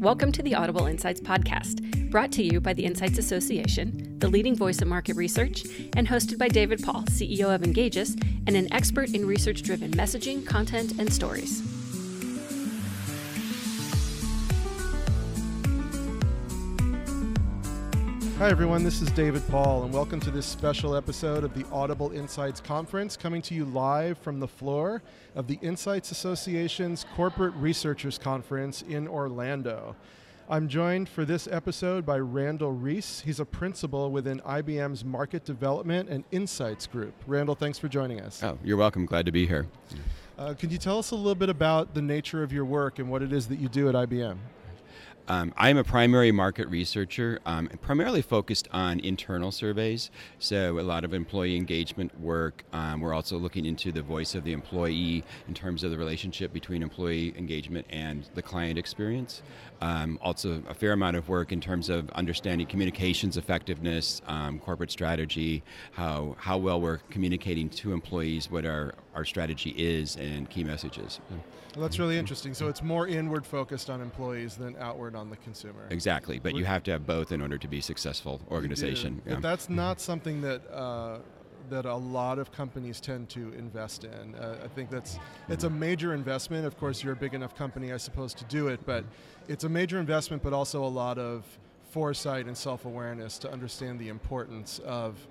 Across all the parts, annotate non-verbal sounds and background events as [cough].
Welcome to the Audible Insights podcast, brought to you by the Insights Association, the leading voice of market research, and hosted by David Paul, CEO of Engages, and an expert in research driven messaging, content, and stories. Hi, everyone. This is David Paul, and welcome to this special episode of the Audible Insights Conference, coming to you live from the floor of the Insights Association's Corporate Researchers Conference in Orlando. I'm joined for this episode by Randal Ries. He's a principal within IBM's Market Development and Insights Group. Randal, thanks for joining us. Oh, you're welcome. Glad to be here. Uh, could you tell us a little bit about the nature of your work and what it is that you do at IBM? Um, I'm a primary market researcher, um, primarily focused on internal surveys. So, a lot of employee engagement work. Um, we're also looking into the voice of the employee in terms of the relationship between employee engagement and the client experience. Um, also, a fair amount of work in terms of understanding communications effectiveness, um, corporate strategy, how, how well we're communicating to employees what our, our strategy is, and key messages. Well, that's really interesting. So it's more inward focused on employees than outward on the consumer. Exactly, but you have to have both in order to be a successful organization. Yeah. But that's not something that uh, that a lot of companies tend to invest in. Uh, I think that's it's a major investment. Of course, you're a big enough company, I suppose, to do it, but it's a major investment, but also a lot of foresight and self-awareness to understand the importance of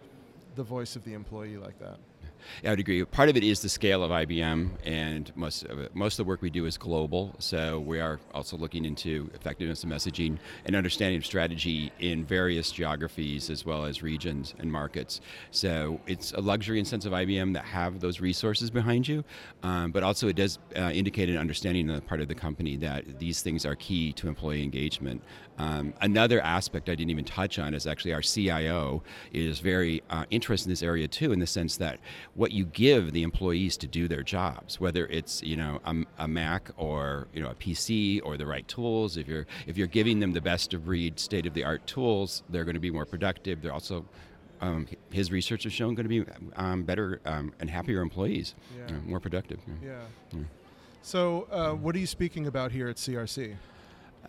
the voice of the employee like that. I would agree. Part of it is the scale of IBM, and most of it, most of the work we do is global. So we are also looking into effectiveness of messaging and understanding of strategy in various geographies as well as regions and markets. So it's a luxury and sense of IBM that have those resources behind you, um, but also it does uh, indicate an understanding on the part of the company that these things are key to employee engagement. Um, another aspect I didn't even touch on is actually our CIO is very uh, interested in this area too, in the sense that what you give the employees to do their jobs, whether it's you know a, a, Mac or you know a PC or the right tools. If you're if you're giving them the best of breed, state of the art tools, they're going to be more productive. They're also um, his research has shown going to be um, better um, and happier employees, yeah. you know, more productive. Yeah. yeah. So, uh, what are you speaking about here at CRC?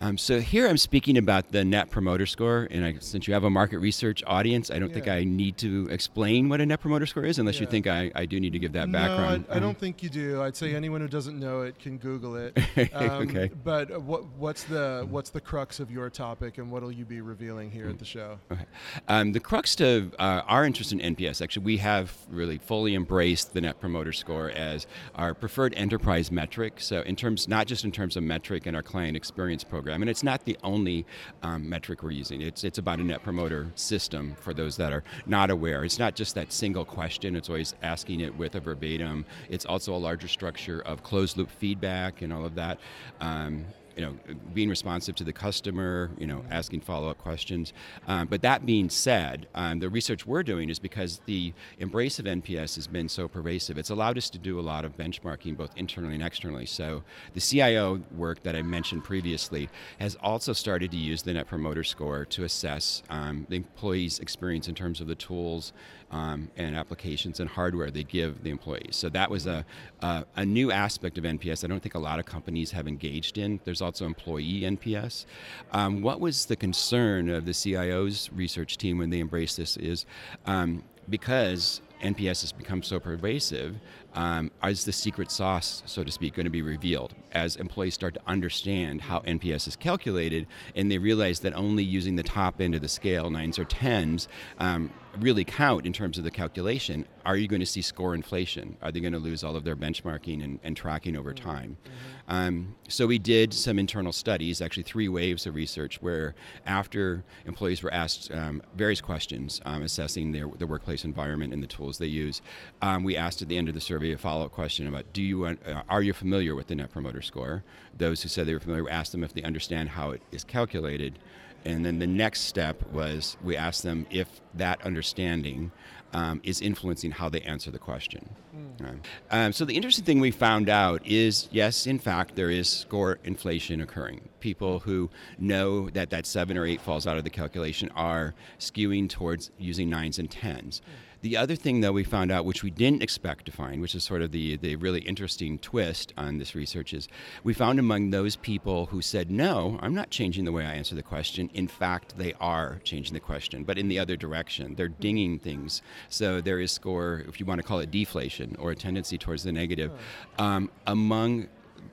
Um, so here I'm speaking about the Net Promoter Score, and I, since you have a market research audience, I don't yeah. think I need to explain what a Net Promoter Score is, unless yeah. you think I, I, do need to give that no, background. I, I don't think you do. I'd say anyone who doesn't know it can Google it. [laughs] Um, okay. But what, what's the what's the crux of your topic, and what will you be revealing here mm. at the show? Okay. Um, the crux to uh, our interest in NPS, actually, we have really fully embraced the Net Promoter Score as our preferred enterprise metric. So in terms, not just in terms of metric and our client experience program program. And it's not the only um, metric we're using. It's, it's about a net promoter system for those that are not aware. It's not just that single question, it's always asking it with a verbatim. It's also a larger structure of closed loop feedback and all of that. Um, you know, being responsive to the customer, you know, asking follow-up questions. Um, but that being said, um, the research we're doing is because the embrace of NPS has been so pervasive. It's allowed us to do a lot of benchmarking, both internally and externally. So the CIO work that I mentioned previously has also started to use the Net Promoter Score to assess um, the employee's experience in terms of the tools um, and applications and hardware they give the employees. So that was a, a, a, new aspect of NPS I don't think a lot of companies have engaged in. There's also employee NPS. Um, what was the concern of the CIO's research team when they embraced this is um, because NPS has become so pervasive, um, is the secret sauce, so to speak, going to be revealed as employees start to understand how NPS is calculated and they realize that only using the top end of the scale, nines or tens, um, really count in terms of the calculation, are you going to see score inflation? Are they going to lose all of their benchmarking and, and tracking over mm-hmm. time? Mm-hmm. Um, so we did some internal studies, actually three waves of research, where after employees were asked um, various questions um, assessing their, their workplace environment and the tools they use, um, we asked at the end of the survey a follow-up question about, do you uh, are you familiar with the Net Promoter Score? Those who said they were familiar, we asked them if they understand how it is calculated. And then the next step was we asked them if that understanding um, is influencing how they answer the question. Mm. Um, so the interesting thing we found out is yes, in fact, there is score inflation occurring. People who know that that seven or eight falls out of the calculation are skewing towards using nines and tens. Mm. The other thing, though, we found out, which we didn't expect to find, which is sort of the, the really interesting twist on this research, is we found among those people who said, no, I'm not changing the way I answer the question. In fact, they are changing the question, but in the other direction. They're dinging things. So there is score, if you want to call it deflation or a tendency towards the negative, um, among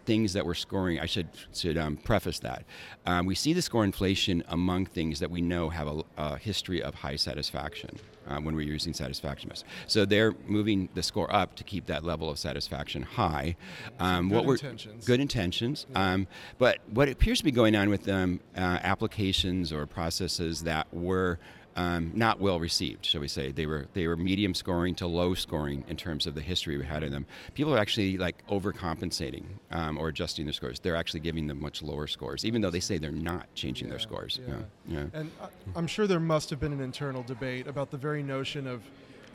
things that we're scoring, I should should um, preface that um, we see the score inflation among things that we know have a, a history of high satisfaction. Um, when we're using satisfaction tests. So they're moving the score up to keep that level of satisfaction high. Um, good what intentions. Good intentions. Yeah. Um, but what appears to be going on with them, uh, applications or processes that were um, not well received, shall we say. They were they were medium scoring to low scoring in terms of the history we had in them. People are actually like overcompensating um, or adjusting their scores. They're actually giving them much lower scores, even though they say they're not changing yeah, their scores. Yeah. yeah. And I'm sure there must have been an internal debate about the very notion of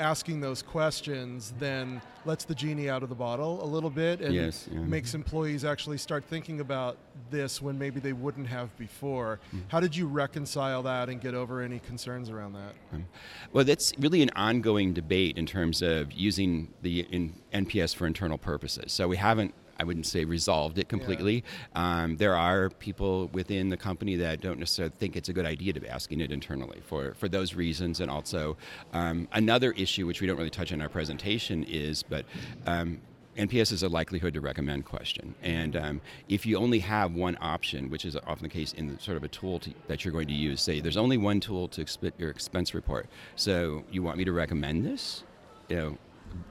asking those questions then lets the genie out of the bottle a little bit and yes, yeah. makes employees actually start thinking about this when maybe they wouldn't have before. Mm. How did you reconcile that and get over any concerns around that? Um, well, that's really an ongoing debate in terms of using the in NPS for internal purposes. So we haven't I wouldn't say resolved it completely. Yeah. Um, there are people within the company that don't necessarily think it's a good idea to be asking it internally for, for those reasons. And also, um, another issue which we don't really touch in our presentation is, but um, NPS is a likelihood to recommend question. And um, if you only have one option, which is often the case in the, sort of a tool to, that you're going to use, say there's only one tool to expit your expense report. So you want me to recommend this? You know,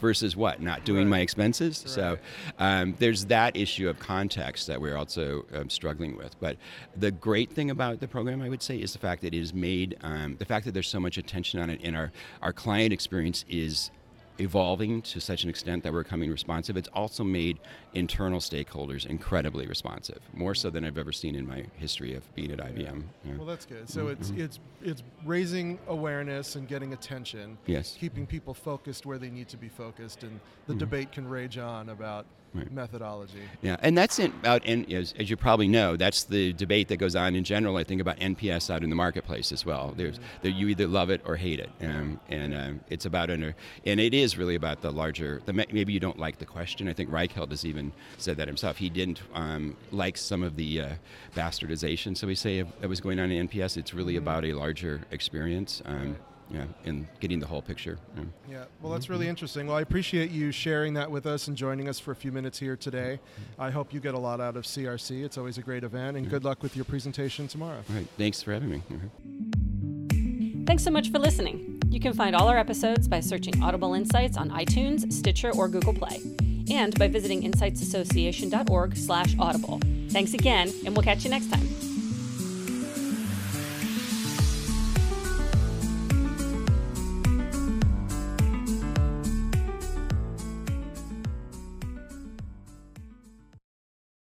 versus what not doing right. my expenses right. so um, there's that issue of context that we're also um, struggling with but the great thing about the program i would say is the fact that it is made um, the fact that there's so much attention on it in our our client experience is evolving to such an extent that we're becoming responsive. It's also made internal stakeholders incredibly responsive, more so than I've ever seen in my history of being at IBM. Yeah. Well, that's good. So mm-hmm. it's it's it's raising awareness and getting attention. Yes. Keeping people focused where they need to be focused, and the mm-hmm. debate can rage on about right. methodology. Yeah, and that's in, about and as, as, you probably know, that's the debate that goes on in general. I think about NPS out in the marketplace as well. There's mm-hmm. there, you either love it or hate it, um, and um, it's about under and it is really about the larger. The maybe you don't like the question. I think Reichheld has even said that himself. He didn't um, like some of the uh, bastardization, so we say, that was going on in NPS. It's really mm-hmm. about a larger experience. Um, yeah, and getting the whole picture. Yeah, yeah. well, that's really interesting. Well, I appreciate you sharing that with us and joining us for a few minutes here today. I hope you get a lot out of CRC. It's always a great event, and good luck with your presentation tomorrow. All right, thanks for having me. Mm-hmm. Thanks so much for listening. You can find all our episodes by searching Audible Insights on iTunes, Stitcher, or Google Play, and by visiting insightsassociation.org/audible. Thanks again, and we'll catch you next time.